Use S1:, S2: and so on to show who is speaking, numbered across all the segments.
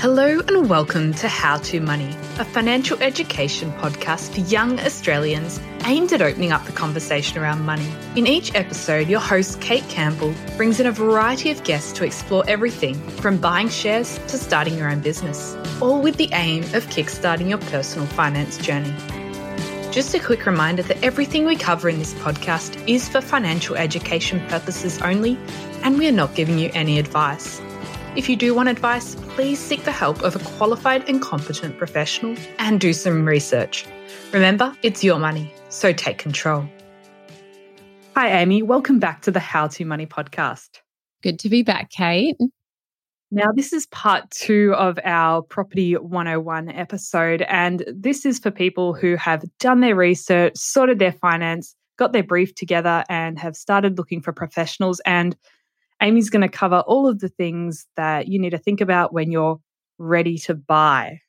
S1: Hello and welcome to How to Money, a financial education podcast for young Australians aimed at opening up the conversation around money. In each episode, your host, Kate Campbell, brings in a variety of guests to explore everything from buying shares to starting your own business, all with the aim of kickstarting your personal finance journey. Just a quick reminder that everything we cover in this podcast is for financial education purposes only, and we are not giving you any advice. If you do want advice, please seek the help of a qualified and competent professional and do some research. Remember, it's your money, so take control. Hi, Amy. Welcome back to the How to Money podcast.
S2: Good to be back, Kate.
S1: Now, this is part two of our Property 101 episode, and this is for people who have done their research, sorted their finance, got their brief together, and have started looking for professionals and Amy's going to cover all of the things that you need to think about when you're ready to buy.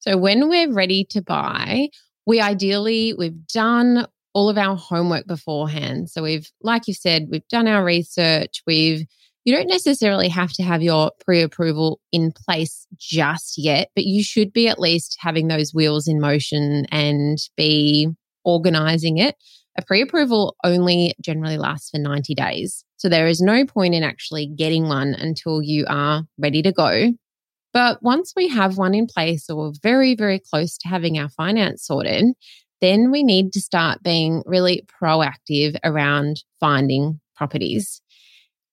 S2: So, when we're ready to buy, we ideally, we've done all of our homework beforehand. So, we've, like you said, we've done our research. We've, you don't necessarily have to have your pre approval in place just yet, but you should be at least having those wheels in motion and be organizing it. A pre approval only generally lasts for 90 days. So there is no point in actually getting one until you are ready to go. But once we have one in place or very, very close to having our finance sorted, then we need to start being really proactive around finding properties.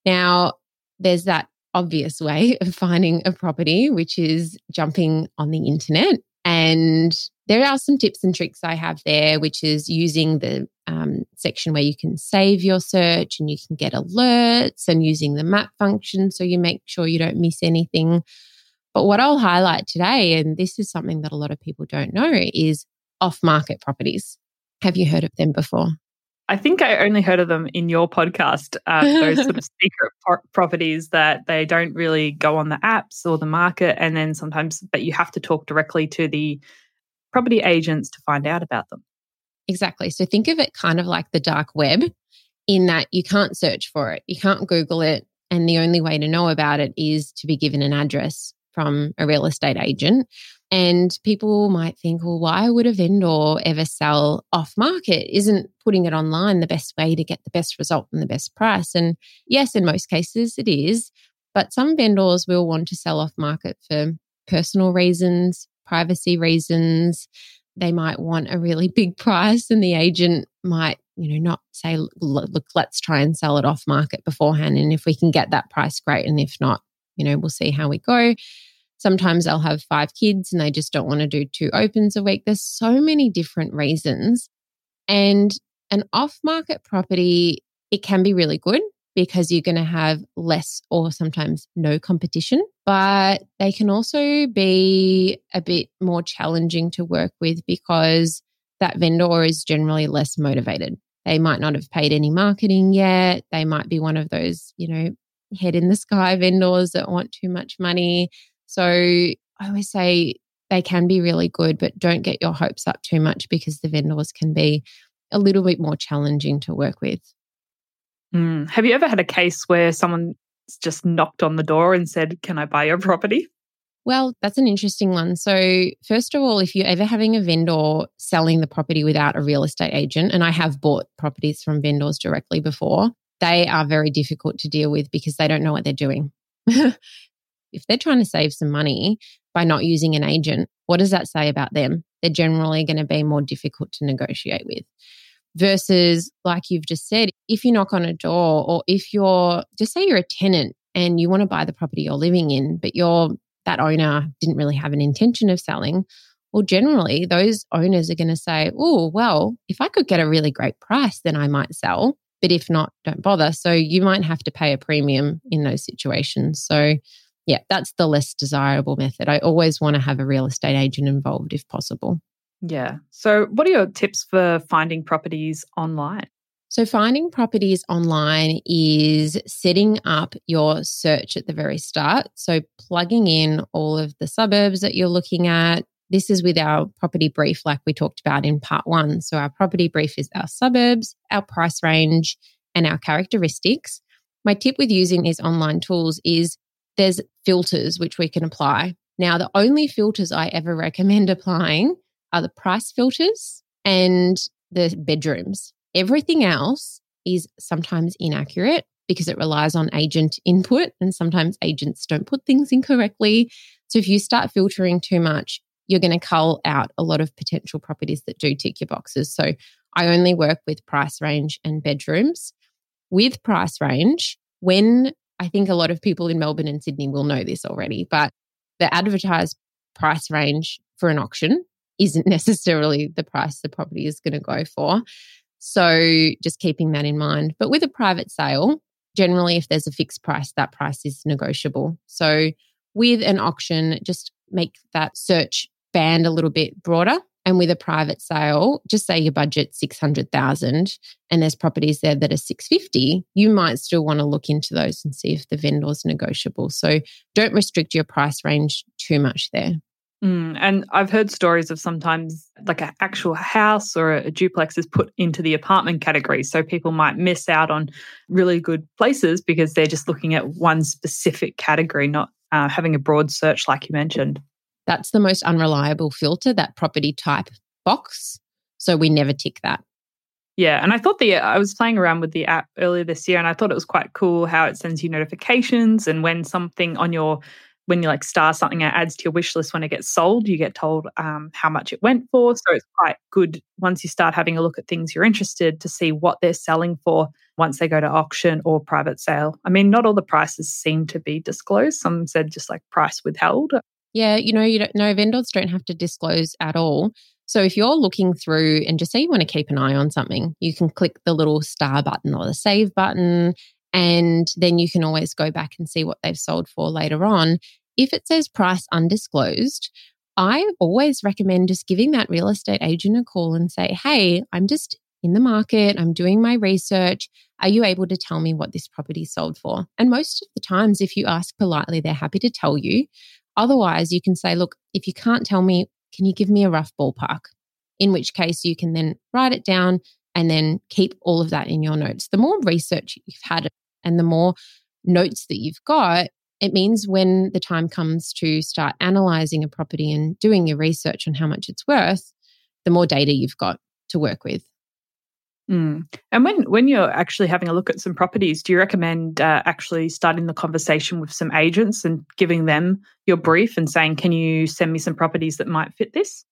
S2: Now, there's that obvious way of finding a property, which is jumping on the internet. And there are some tips and tricks I have there, which is using the um, section where you can save your search and you can get alerts and using the map function so you make sure you don't miss anything. But what I'll highlight today, and this is something that a lot of people don't know, is off market properties. Have you heard of them before?
S1: I think I only heard of them in your podcast, uh, those sort of secret pro- properties that they don't really go on the apps or the market. And then sometimes, but you have to talk directly to the property agents to find out about them.
S2: Exactly. So think of it kind of like the dark web in that you can't search for it, you can't Google it. And the only way to know about it is to be given an address from a real estate agent. And people might think, well, why would a vendor ever sell off market? Isn't putting it online the best way to get the best result and the best price? And yes, in most cases it is. But some vendors will want to sell off market for personal reasons, privacy reasons. They might want a really big price, and the agent might, you know, not say, look, let's try and sell it off market beforehand. And if we can get that price, great. And if not, you know, we'll see how we go. Sometimes they'll have five kids and they just don't want to do two opens a week. There's so many different reasons. And an off market property, it can be really good because you're going to have less or sometimes no competition, but they can also be a bit more challenging to work with because that vendor is generally less motivated. They might not have paid any marketing yet. They might be one of those, you know, head in the sky vendors that want too much money. So I always say they can be really good, but don't get your hopes up too much because the vendors can be a little bit more challenging to work with.
S1: Mm. Have you ever had a case where someone just knocked on the door and said, Can I buy your property?
S2: Well, that's an interesting one. So, first of all, if you're ever having a vendor selling the property without a real estate agent, and I have bought properties from vendors directly before, they are very difficult to deal with because they don't know what they're doing. if they're trying to save some money by not using an agent, what does that say about them? They're generally going to be more difficult to negotiate with. Versus, like you've just said, if you knock on a door or if you're, just say you're a tenant and you want to buy the property you're living in, but you're that owner didn't really have an intention of selling, well, generally those owners are going to say, oh, well, if I could get a really great price, then I might sell. But if not, don't bother. So you might have to pay a premium in those situations. So, yeah, that's the less desirable method. I always want to have a real estate agent involved if possible.
S1: Yeah. So, what are your tips for finding properties online?
S2: So, finding properties online is setting up your search at the very start. So, plugging in all of the suburbs that you're looking at. This is with our property brief, like we talked about in part one. So, our property brief is our suburbs, our price range, and our characteristics. My tip with using these online tools is there's filters which we can apply. Now, the only filters I ever recommend applying are the price filters and the bedrooms. Everything else is sometimes inaccurate because it relies on agent input and sometimes agents don't put things incorrectly. So if you start filtering too much, you're going to cull out a lot of potential properties that do tick your boxes. So I only work with price range and bedrooms. With price range, when I think a lot of people in Melbourne and Sydney will know this already, but the advertised price range for an auction isn't necessarily the price the property is going to go for. So just keeping that in mind. But with a private sale, generally, if there's a fixed price, that price is negotiable. So with an auction, just make that search band a little bit broader. And with a private sale, just say your budget 600,000 and there's properties there that are 650, you might still want to look into those and see if the vendor's negotiable. So don't restrict your price range too much there.
S1: Mm, and I've heard stories of sometimes like an actual house or a, duplex is put into the apartment category. So people might miss out on really good places because they're just looking at one specific category, not uh, having a broad search like you mentioned.
S2: That's the most unreliable filter, that property type box. So we never tick that.
S1: Yeah, and I thought the I was playing around with the app earlier this year and I thought it was quite cool how it sends you notifications and when something on your when you like star something it adds to your wish list when it gets sold you get told um, how much it went for so it's quite good once you start having a look at things you're interested to see what they're selling for once they go to auction or private sale i mean not all the prices seem to be disclosed some said just like price withheld
S2: yeah you know you don't no vendors don't have to disclose at all so if you're looking through and just say you want to keep an eye on something you can click the little star button or the save button and then you can always go back and see what they've sold for later on. If it says price undisclosed, I always recommend just giving that real estate agent a call and say, Hey, I'm just in the market, I'm doing my research. Are you able to tell me what this property sold for? And most of the times, if you ask politely, they're happy to tell you. Otherwise, you can say, Look, if you can't tell me, can you give me a rough ballpark? In which case, you can then write it down and then keep all of that in your notes. The more research you've had and the more notes that you've got, it means when the time comes to start analyzing a property and doing your research on how much it's worth, the more data you've got to work with.
S1: Mm. And when when you're actually having a look at some properties, do you recommend uh, actually starting the conversation with some agents and giving them your brief and saying, "Can you send me some properties that might fit this?"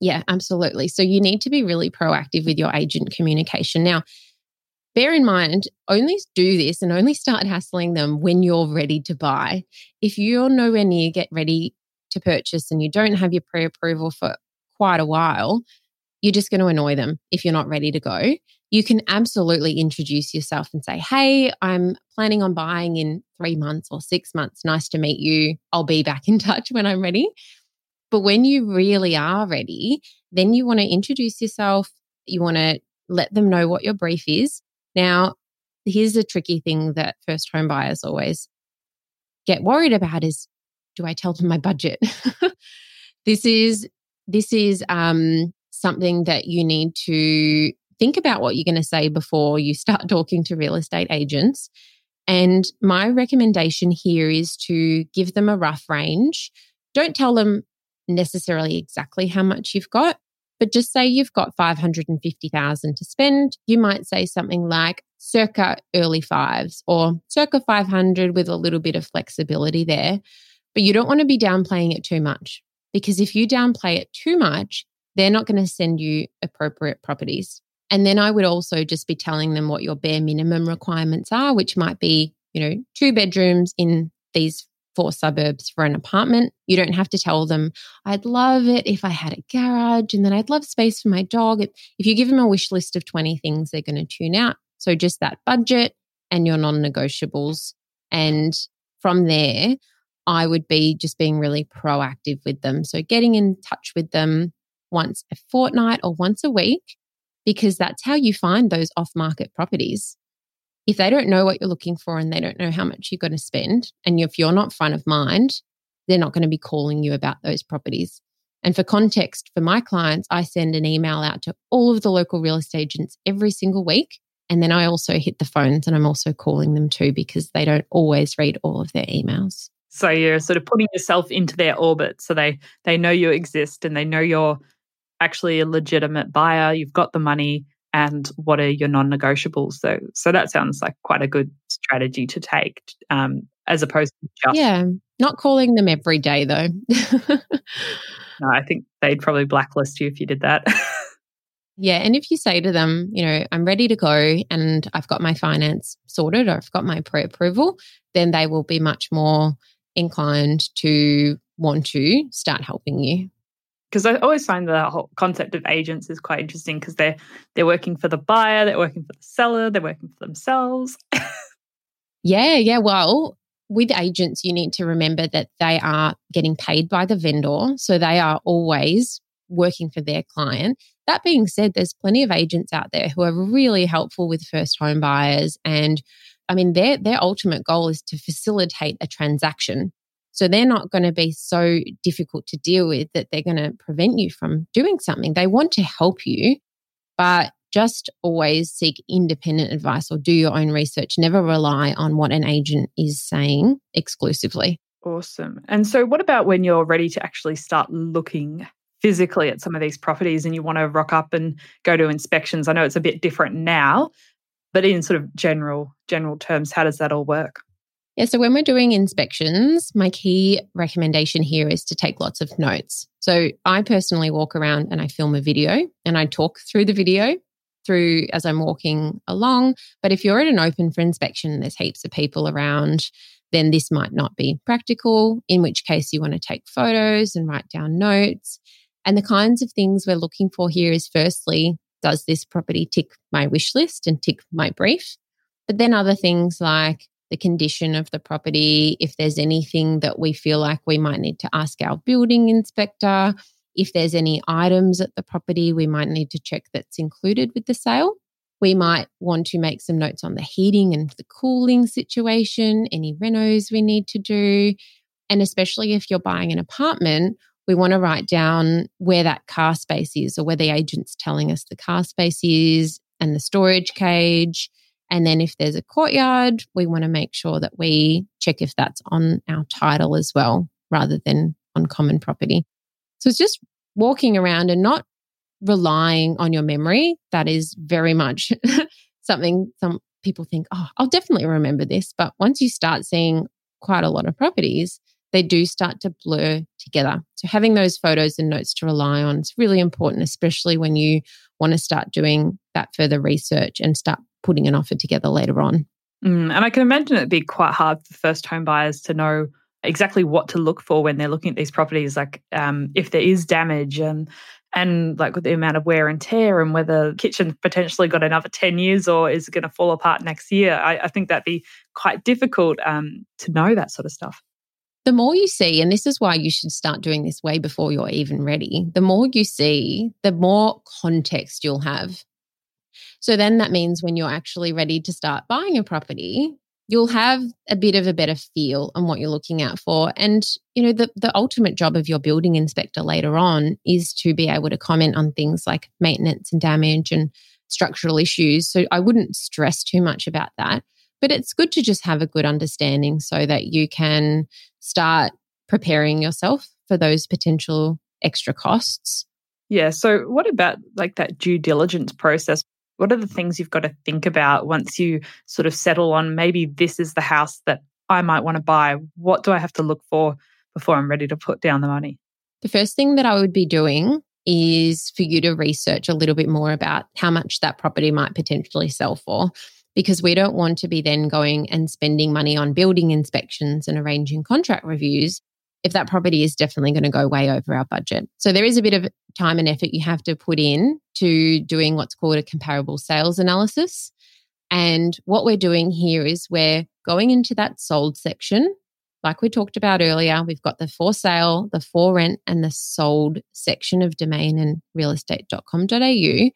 S2: Yeah, absolutely. So you need to be really proactive with your agent communication. Now, bear in mind, only do this and only start hassling them when you're ready to buy. If you're nowhere near get ready to purchase and you don't have your pre approval for quite a while, you're just going to annoy them if you're not ready to go. You can absolutely introduce yourself and say, Hey, I'm planning on buying in three months or six months. Nice to meet you. I'll be back in touch when I'm ready. But when you really are ready, then you want to introduce yourself. You want to let them know what your brief is. Now, here's a tricky thing that first home buyers always get worried about is do I tell them my budget? this is this is um, something that you need to think about what you're going to say before you start talking to real estate agents. And my recommendation here is to give them a rough range. Don't tell them necessarily exactly how much you've got, but just say you've got 550,000 to spend. You might say something like circa early fives or circa 500 with a little bit of flexibility there. But you don't want to be downplaying it too much because if you downplay it too much, they're not going to send you appropriate properties. And then I would also just be telling them what your bare minimum requirements are, which might be, you know, two bedrooms in these four suburbs for an apartment. You don't have to tell them, I'd love it if I had a garage and then I'd love space for my dog. If you give them a wish list of 20 things, they're going to tune out. So just that budget and your non negotiables. And from there, I would be just being really proactive with them. So getting in touch with them once a fortnight or once a week, because that's how you find those off market properties if they don't know what you're looking for and they don't know how much you're going to spend, and if you're not front of mind, they're not going to be calling you about those properties. And for context, for my clients, I send an email out to all of the local real estate agents every single week. And then I also hit the phones and I'm also calling them too because they don't always read all of their emails.
S1: So you're sort of putting yourself into their orbit so they they know you exist and they know you're actually a legitimate buyer, you've got the money, and what are your non-negotiables? So so that sounds like quite a good strategy to take um, as opposed to just
S2: yeah not calling them every day though.
S1: No i think they'd probably blacklist you if you did that.
S2: Yeah and if you say to them you know i'm ready to go and i've got my finance sorted or i've got my pre-approval then they will be much more inclined to want to start helping you
S1: because I always find the whole concept of agents is quite interesting because they're they're working for the buyer, they're working for the seller, they're working for themselves.
S2: yeah, yeah. Well, with agents, you need to remember that they are getting paid by the vendor, so they are always working for their client. That being said, there's plenty of agents out there who are really helpful with first home buyers and I mean their their ultimate goal is to facilitate a transaction. So they're not going to be so difficult to deal with that they're going to prevent you from doing something. They want to help you, but just always seek independent advice or do your own research. Never rely on what an agent is saying exclusively.
S1: Awesome. And so, what about when you're ready to actually start looking physically at some of these properties and you want to rock up and go to inspections? I know it's a bit different now, but in sort of general general terms, how does that all work?
S2: Yeah, so when we're doing inspections, my key recommendation here is to take lots of notes. So I personally walk around and I film a video and I talk through the video through as I'm walking along. But if you're at an open for inspection, and there's heaps of people around, then this might not be practical, in which case you want to take photos and write down notes. And the kinds of things we're looking for here is firstly, does this property tick my wish list and tick my brief? But then other things like the condition of the property, if there's anything that we feel like we might need to ask our building inspector, if there's any items at the property we might need to check that's included with the sale. We might want to make some notes on the heating and the cooling situation, any renos we need to do. And especially if you're buying an apartment, we want to write down where that car space is or where the agent's telling us the car space is and the storage cage and then if there's a courtyard, we want to make sure that we check if that's on our title as well, rather than on common property. So it's just walking around and not relying on your memory. That is very much something some people think, oh, I'll definitely remember this. But once you start seeing quite a lot of properties, they do start to blur together. So having those photos and notes to rely on is really important, especially when you want to start doing that further research and start putting an offer together later on.
S1: Mm, and I can imagine it'd be quite hard for first home buyers to know exactly what to look for when they're looking at these properties, like um, if there is damage and and like with the amount of wear and tear and whether the kitchen potentially got another 10 years or is going to fall apart next year. I, I think that'd be quite difficult um, to know that sort of stuff.
S2: The more you see, and this is why you should start doing this way before you're even ready, the more you see, the more context you'll have so then that means when you're actually ready to start buying a property, you'll have a bit of a better feel on what you're looking out for. And, you know, the, the ultimate job of your building inspector later on is to be able to comment on things like maintenance and damage and structural issues. So I wouldn't stress too much about that. But it's good to just have a good understanding so that you can start preparing yourself for those potential extra costs.
S1: Yeah. So, what about like that due diligence process? What are the things you've got to think about once you sort of settle on maybe this is the house that I might want to buy? What do I have to look for before I'm ready to put down the money?
S2: The first thing that I would be doing is for you to research a little bit more about how much that property might potentially sell for. Because we don't want to be then going and spending money on building inspections and arranging contract reviews if that property is definitely going to go way over our budget. So there is a bit of time and effort you have to put in to doing what's called a comparable sales analysis. And what we're doing here is we're going into that sold section. Like we talked about earlier, we've got the for sale, the for rent, and the sold section of domain and realestate.com.au.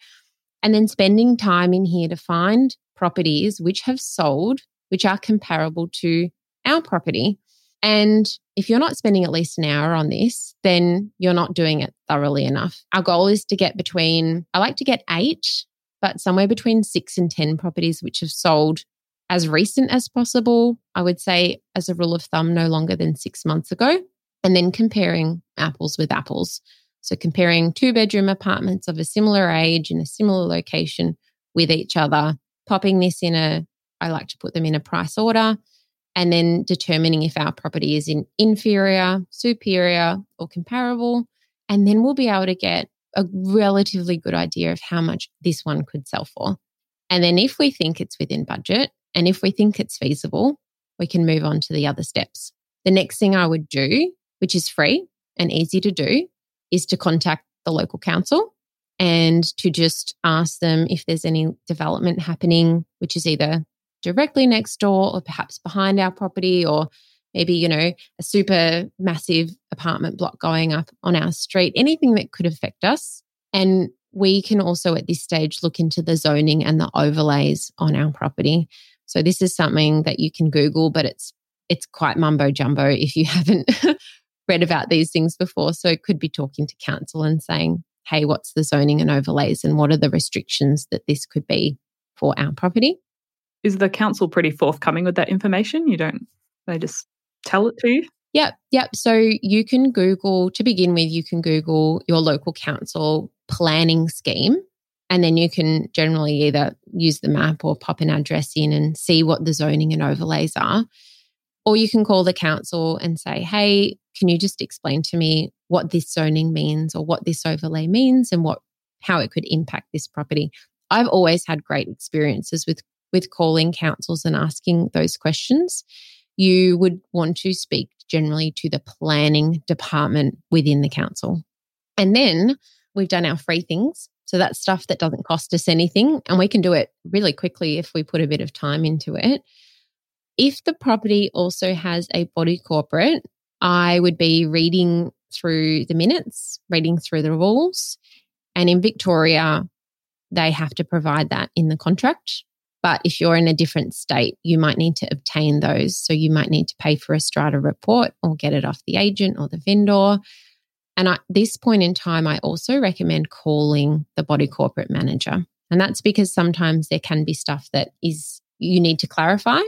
S2: And then spending time in here to find properties which have sold, which are comparable to our property. And if you're not spending at least an hour on this, then you're not doing it thoroughly enough. Our goal is to get between, I like to get eight, but somewhere between six and 10 properties which have sold as recent as possible. I would say, as a rule of thumb, no longer than six months ago. And then comparing apples with apples. So comparing two bedroom apartments of a similar age in a similar location with each other, popping this in a, I like to put them in a price order and then determining if our property is in inferior, superior, or comparable. And then we'll be able to get a relatively good idea of how much this one could sell for. And then if we think it's within budget and if we think it's feasible, we can move on to the other steps. The next thing I would do, which is free and easy to do, is to contact the local council and to just ask them if there's any development happening, which is either directly next door or perhaps behind our property or maybe you know a super massive apartment block going up on our street anything that could affect us. And we can also at this stage look into the zoning and the overlays on our property. So this is something that you can google but it's it's quite mumbo jumbo if you haven't read about these things before. So it could be talking to council and saying hey what's the zoning and overlays and what are the restrictions that this could be for our property
S1: is the council pretty forthcoming with that information? You don't, they just tell it to you?
S2: Yep, yep. So you can Google, to begin with, you can Google your local council planning scheme. And then you can generally either use the map or pop an address in and see what the zoning and overlays are. Or you can call the council and say, hey, can you just explain to me what this zoning means or what this overlay means and what how it could impact this property? I've always had great experiences with with calling councils and asking those questions, you would want to speak generally to the planning department within the council. And then we've done our free things. So that's stuff that doesn't cost us anything. And we can do it really quickly if we put a bit of time into it. If the property also has a body corporate, I would be reading through the minutes, reading through the rules. And in Victoria, they have to provide that in the contract. But if you're in a different state, you might need to obtain those. So you might need to pay for a strata report or get it off the agent or the vendor. And at this point in time, I also recommend calling the body corporate manager. And that's because sometimes there can be stuff that is you need to clarify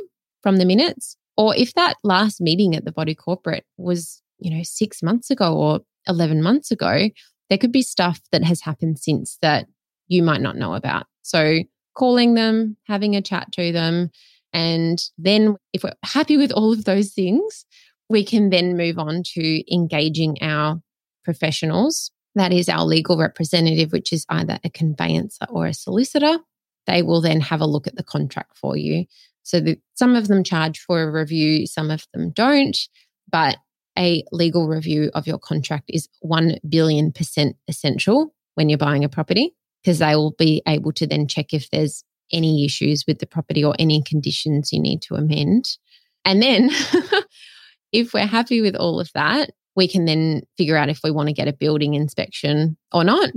S2: from the minutes. Or if that last meeting at the body corporate was, you know, six months ago or 11 months ago, there could be stuff that has happened since that you might not know about. So calling them, having a chat to them. And then, if we're happy with all of those things, we can then move on to engaging our professionals. That is our legal representative, which is either a conveyancer or a solicitor. They will then have a look at the contract for you. So that some of them charge for a review, some of them don't. But a legal review of your contract is 1 billion percent essential when you're buying a property because they will be able to then check if there's any issues with the property or any conditions you need to amend. And then if we're happy with all of that, we can then figure out if we want to get a building inspection or not.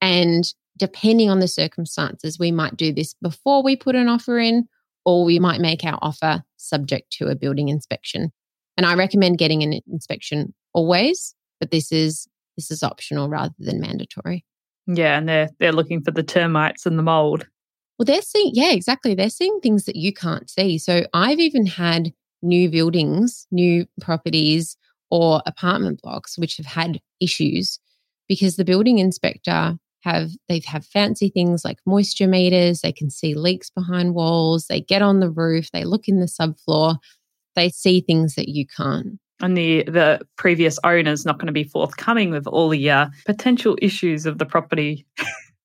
S2: And depending on the circumstances, we might do this before we put an offer in, or we might make our offer subject to a building inspection. And I recommend getting an inspection always, but this is this is optional rather than mandatory.
S1: Yeah, and they're they're looking for the termites and the mold.
S2: Well, they're seeing yeah, exactly. They're seeing things that you can't see. So I've even had new buildings, new properties or apartment blocks which have had issues because the building inspector have they have fancy things like moisture meters, they can see leaks behind walls, they get on the roof, they look in the subfloor, they see things that you can't.
S1: And the the previous owner's not going to be forthcoming with all the uh, potential issues of the property.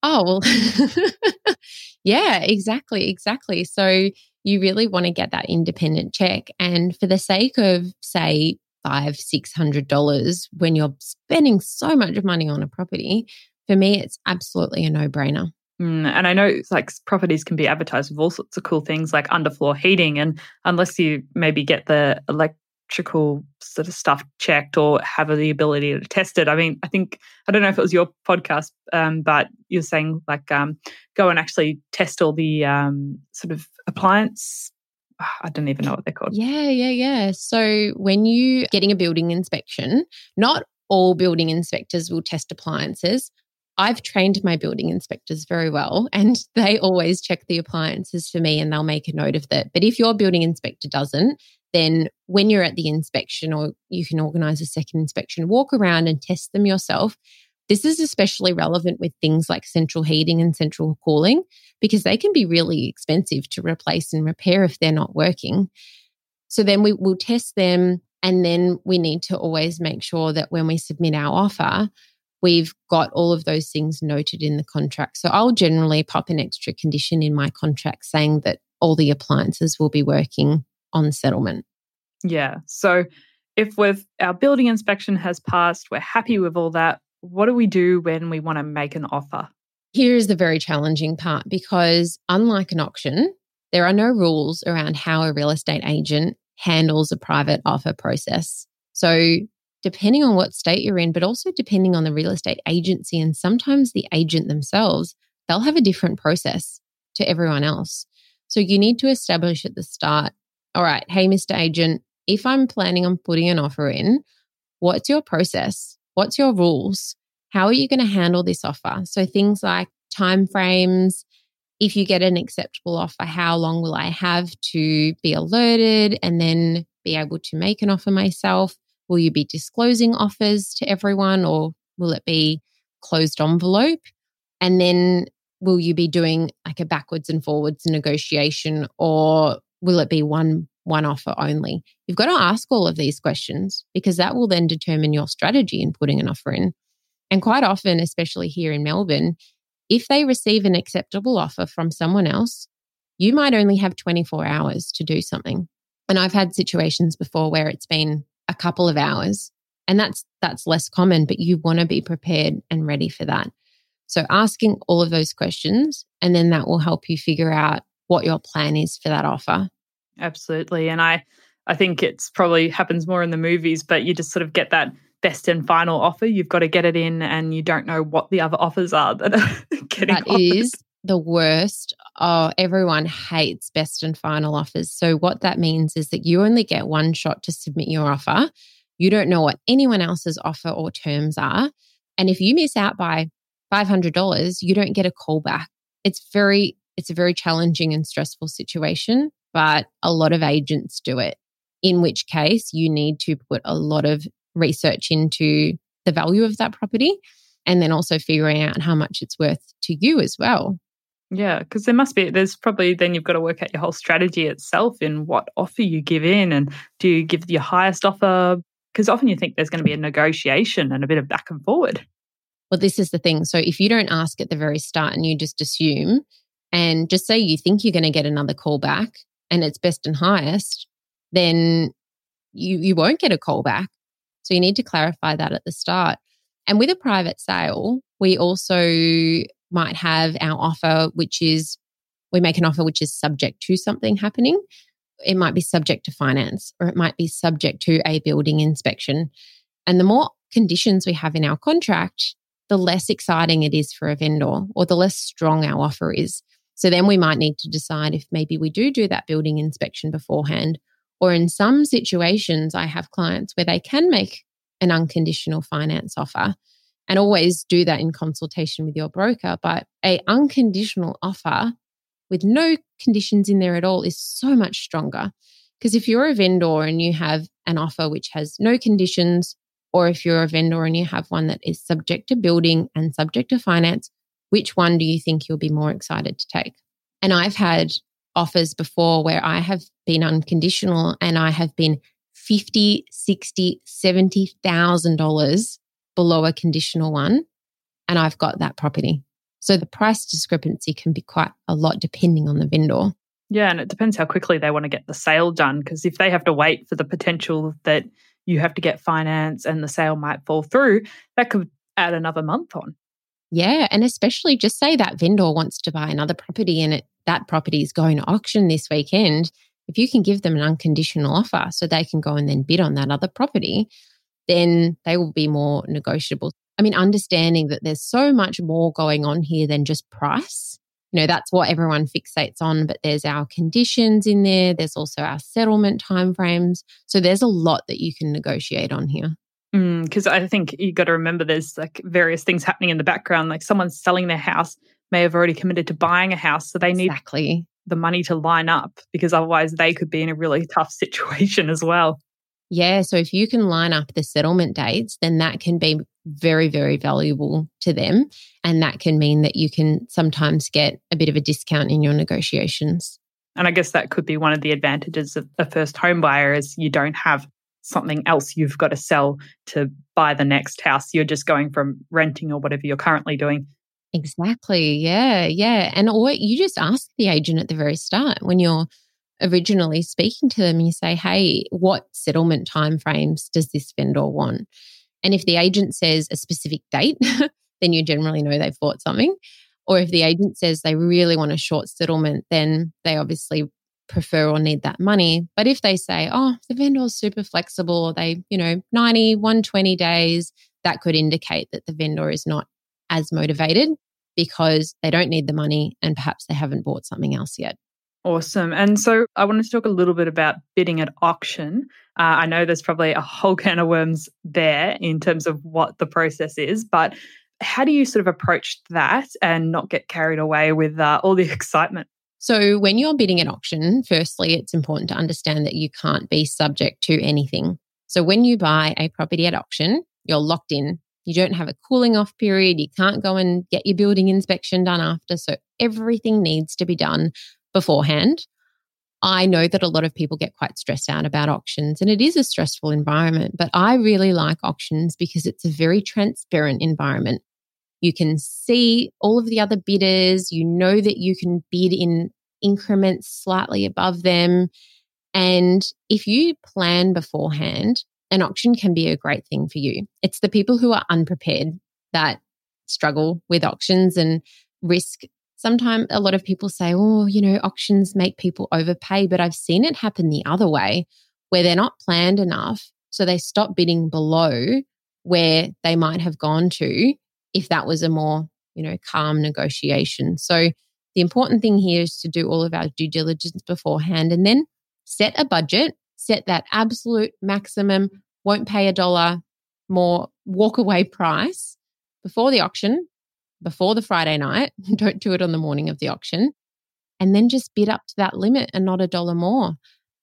S2: oh well, yeah, exactly, exactly. So you really want to get that independent check, and for the sake of say five, six hundred dollars when you're spending so much money on a property, for me, it's absolutely a no brainer.
S1: Mm, and I know like properties can be advertised with all sorts of cool things like underfloor heating. And unless you maybe get the electrical sort of stuff checked or have the ability to test it, I mean, I think, I don't know if it was your podcast, um, but you're saying like um, go and actually test all the um, sort of appliance I don't even know what they're called.
S2: Yeah, yeah, yeah. So when you getting a building inspection, not all building inspectors will test appliances. I've trained my building inspectors very well and they always check the appliances for me and they'll make a note of that. But if your building inspector doesn't, then when you're at the inspection or you can organize a second inspection, walk around and test them yourself. This is especially relevant with things like central heating and central cooling because they can be really expensive to replace and repair if they're not working. So then we will test them and then we need to always make sure that when we submit our offer, we've got all of those things noted in the contract. So I'll generally pop an extra condition in my contract saying that all the appliances will be working on settlement.
S1: Yeah. So if with our building inspection has passed, we're happy with all that, what do we do when we want to make an offer?
S2: Here is the very challenging part because unlike an auction, there are no rules around how a real estate agent handles a private offer process. So depending on what state you're in, but also depending on the real estate agency and sometimes the agent themselves, they'll have a different process to everyone else. So you need to establish at the start all right, hey, Mr. Agent, if I'm planning on putting an offer in, what's your process? What's your rules? How are you going to handle this offer? So things like timeframes, if you get an acceptable offer, how long will I have to be alerted and then be able to make an offer myself? Will you be disclosing offers to everyone or will it be closed envelope? And then will you be doing like a backwards and forwards negotiation or will it be one one offer only? You've got to ask all of these questions because that will then determine your strategy in putting an offer in. And quite often, especially here in Melbourne, if they receive an acceptable offer from someone else, you might only have 24 hours to do something. And I've had situations before where it's been a couple of hours and that's that's less common but you want to be prepared and ready for that so asking all of those questions and then that will help you figure out what your plan is for that offer
S1: absolutely and i i think it's probably happens more in the movies but you just sort of get that best and final offer you've got to get it in and you don't know what the other offers are that are getting
S2: that is the worst. Oh, everyone hates best and final offers. So, what that means is that you only get one shot to submit your offer. You don't know what anyone else's offer or terms are. And if you miss out by $500, you don't get a call back. It's very, it's a very challenging and stressful situation, but a lot of agents do it, in which case you need to put a lot of research into the value of that property and then also figuring out how much it's worth to you as well.
S1: Yeah, because there must be, there's probably then you've got to work out your whole strategy itself in what offer you give in and do you give your highest offer? Because often you think there's going to be a negotiation and a bit of back and forward.
S2: Well, this is the thing. So if you don't ask at the very start and you just assume and just say you think you're going to get another call back and it's best and highest, then you, you won't get a call back. So you need to clarify that at the start. And with a private sale, we also might have our offer, which is we make an offer which is subject to something happening. It might be subject to finance or it might be subject to a building inspection. And the more conditions we have in our contract, the less exciting it is for a vendor or the less strong our offer is. So then we might need to decide if maybe we do do that building inspection beforehand. Or in some situations, I have clients where they can make an unconditional finance offer and always do that in consultation with your broker. But a unconditional offer with no conditions in there at all is so much stronger. Because if you're a vendor and you have an offer which has no conditions, or if you're a vendor and you have one that is subject to building and subject to finance, Which one do you think you'll be more excited to take? And I've had offers before where I have been unconditional and I have been 50, 60, 70,000 dollars below a conditional one and I've got that property. So the price discrepancy can be quite a lot depending on the vendor.
S1: Yeah, and it depends how quickly they want to get the sale done because if they have to wait for the potential that you have to get finance and the sale might fall through, that could add another month on.
S2: Yeah, and especially just say that vendor wants to buy another property and it, that property is going to auction this weekend. If you can give them an unconditional offer so they can go and then bid on that other property, then they will be more negotiable. I mean, understanding that there's so much more going on here than just price. You know, that's what everyone fixates on, but there's our conditions in there. There's also our settlement timeframes. So there's a lot that you can negotiate on here.
S1: Because mm, I think you got to remember there's like various things happening in the background. Like someone's selling their house, may have already committed to buying a house. So they need
S2: exactly
S1: the money to line up because otherwise they could be in a really tough situation as well.
S2: Yeah. So if you can line up the settlement dates, then that can be very, very valuable to them. And that can mean that you can sometimes get a bit of a discount in your negotiations.
S1: And I guess that could be one of the advantages of a first home buyer is you don't have something else you've got to sell to buy the next house. You're just going from renting or whatever you're currently doing.
S2: Exactly. Yeah. Yeah. And or you just ask the agent at the very start when you're originally speaking to them, you say, Hey, what settlement timeframes does this vendor want? And if the agent says a specific date, then you generally know they've bought something. Or if the agent says they really want a short settlement, then they obviously prefer or need that money. But if they say, oh, the vendor's super flexible, or they, you know, 90, 120 days, that could indicate that the vendor is not as motivated because they don't need the money and perhaps they haven't bought something else yet.
S1: Awesome. And so I wanted to talk a little bit about bidding at auction. Uh, I know there's probably a whole can of worms there in terms of what the process is, but how do you sort of approach that and not get carried away with uh, all the excitement?
S2: So, when you're bidding at auction, firstly, it's important to understand that you can't be subject to anything. So, when you buy a property at auction, you're locked in. You don't have a cooling off period. You can't go and get your building inspection done after. So, everything needs to be done beforehand. I know that a lot of people get quite stressed out about auctions and it is a stressful environment, but I really like auctions because it's a very transparent environment. You can see all of the other bidders, you know that you can bid in increments slightly above them. And if you plan beforehand, an auction can be a great thing for you. It's the people who are unprepared that struggle with auctions and risk sometimes a lot of people say, oh, you know, auctions make people overpay. But I've seen it happen the other way where they're not planned enough. So they stop bidding below where they might have gone to if that was a more, you know, calm negotiation. So the important thing here is to do all of our due diligence beforehand and then set a budget, set that absolute maximum, won't pay a dollar more walk away price before the auction before the Friday night. Don't do it on the morning of the auction. And then just bid up to that limit and not a dollar more.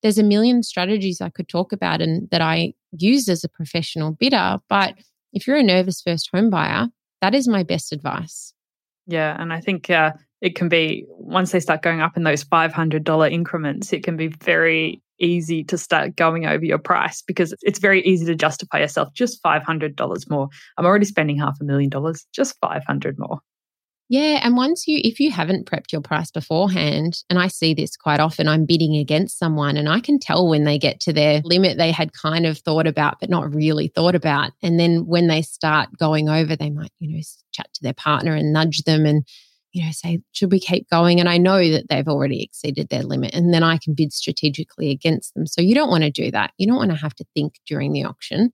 S2: There's a million strategies I could talk about and that I use as a professional bidder. But if you're a nervous first home buyer, that is my best advice.
S1: Yeah. And I think uh, it can be, once they start going up in those $500 increments, it can be very easy to start going over your price because it's very easy to justify yourself just $500 more. I'm already spending half a million dollars, just 500 more.
S2: Yeah, and once you if you haven't prepped your price beforehand, and I see this quite often, I'm bidding against someone and I can tell when they get to their limit they had kind of thought about but not really thought about. And then when they start going over, they might, you know, chat to their partner and nudge them and you know, say, should we keep going? And I know that they've already exceeded their limit, and then I can bid strategically against them. So you don't want to do that. You don't want to have to think during the auction.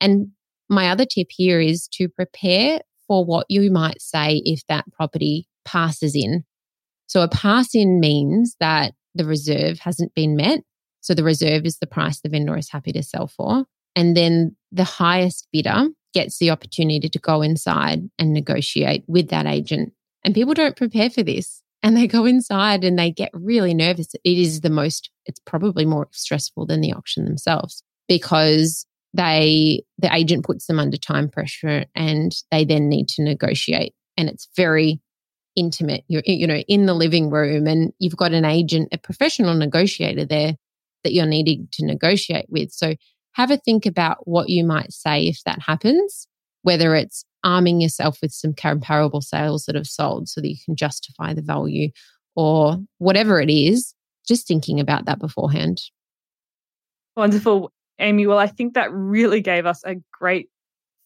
S2: And my other tip here is to prepare for what you might say if that property passes in. So a pass in means that the reserve hasn't been met. So the reserve is the price the vendor is happy to sell for. And then the highest bidder gets the opportunity to go inside and negotiate with that agent and people don't prepare for this and they go inside and they get really nervous. It is the most, it's probably more stressful than the auction themselves because they, the agent puts them under time pressure and they then need to negotiate and it's very intimate. You're, you know, in the living room and you've got an agent, a professional negotiator there that you're needing to negotiate with. So have a think about what you might say if that happens, whether it's arming yourself with some comparable sales that have sold so that you can justify the value or whatever it is, just thinking about that beforehand.
S3: Wonderful, Amy. Well, I think that really gave us a great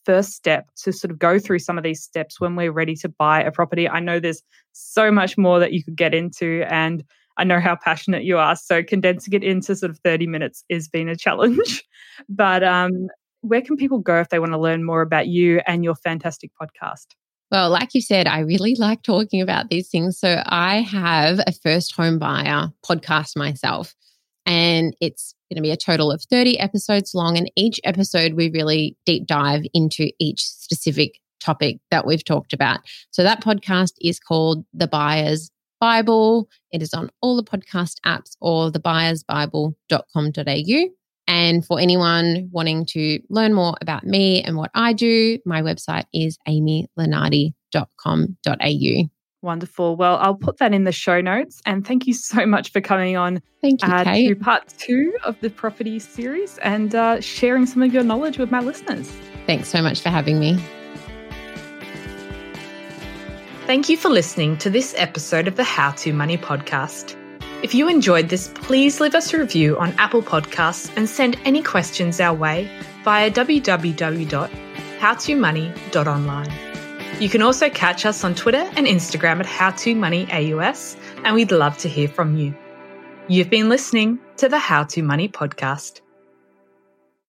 S3: first step to sort of go through some of these steps when we're ready to buy a property. I know there's so much more that you could get into, and I know how passionate you are. So condensing it into sort of 30 minutes is been a challenge. but um, where can people go if they want to learn more about you and your fantastic podcast?
S2: Well, like you said, I really like talking about these things. So I have a first home buyer podcast myself, and it's going to be a total of 30 episodes long. And each episode, we really deep dive into each specific topic that we've talked about. So that podcast is called The Buyer's Bible. It is on all the podcast apps or thebuyersbible.com.au. And for anyone wanting to learn more about me and what I do, my website is amylenardi.com.au.
S3: Wonderful. Well, I'll put that in the show notes. And thank you so much for coming on
S2: thank you, uh, to
S3: part two of the property series and uh, sharing some of your knowledge with my listeners.
S2: Thanks so much for having me.
S1: Thank you for listening to this episode of the How to Money podcast. If you enjoyed this, please leave us a review on Apple Podcasts and send any questions our way via www.howtomoney.online. You can also catch us on Twitter and Instagram at HowToMoneyAUS, and we'd love to hear from you. You've been listening to the How to Money podcast.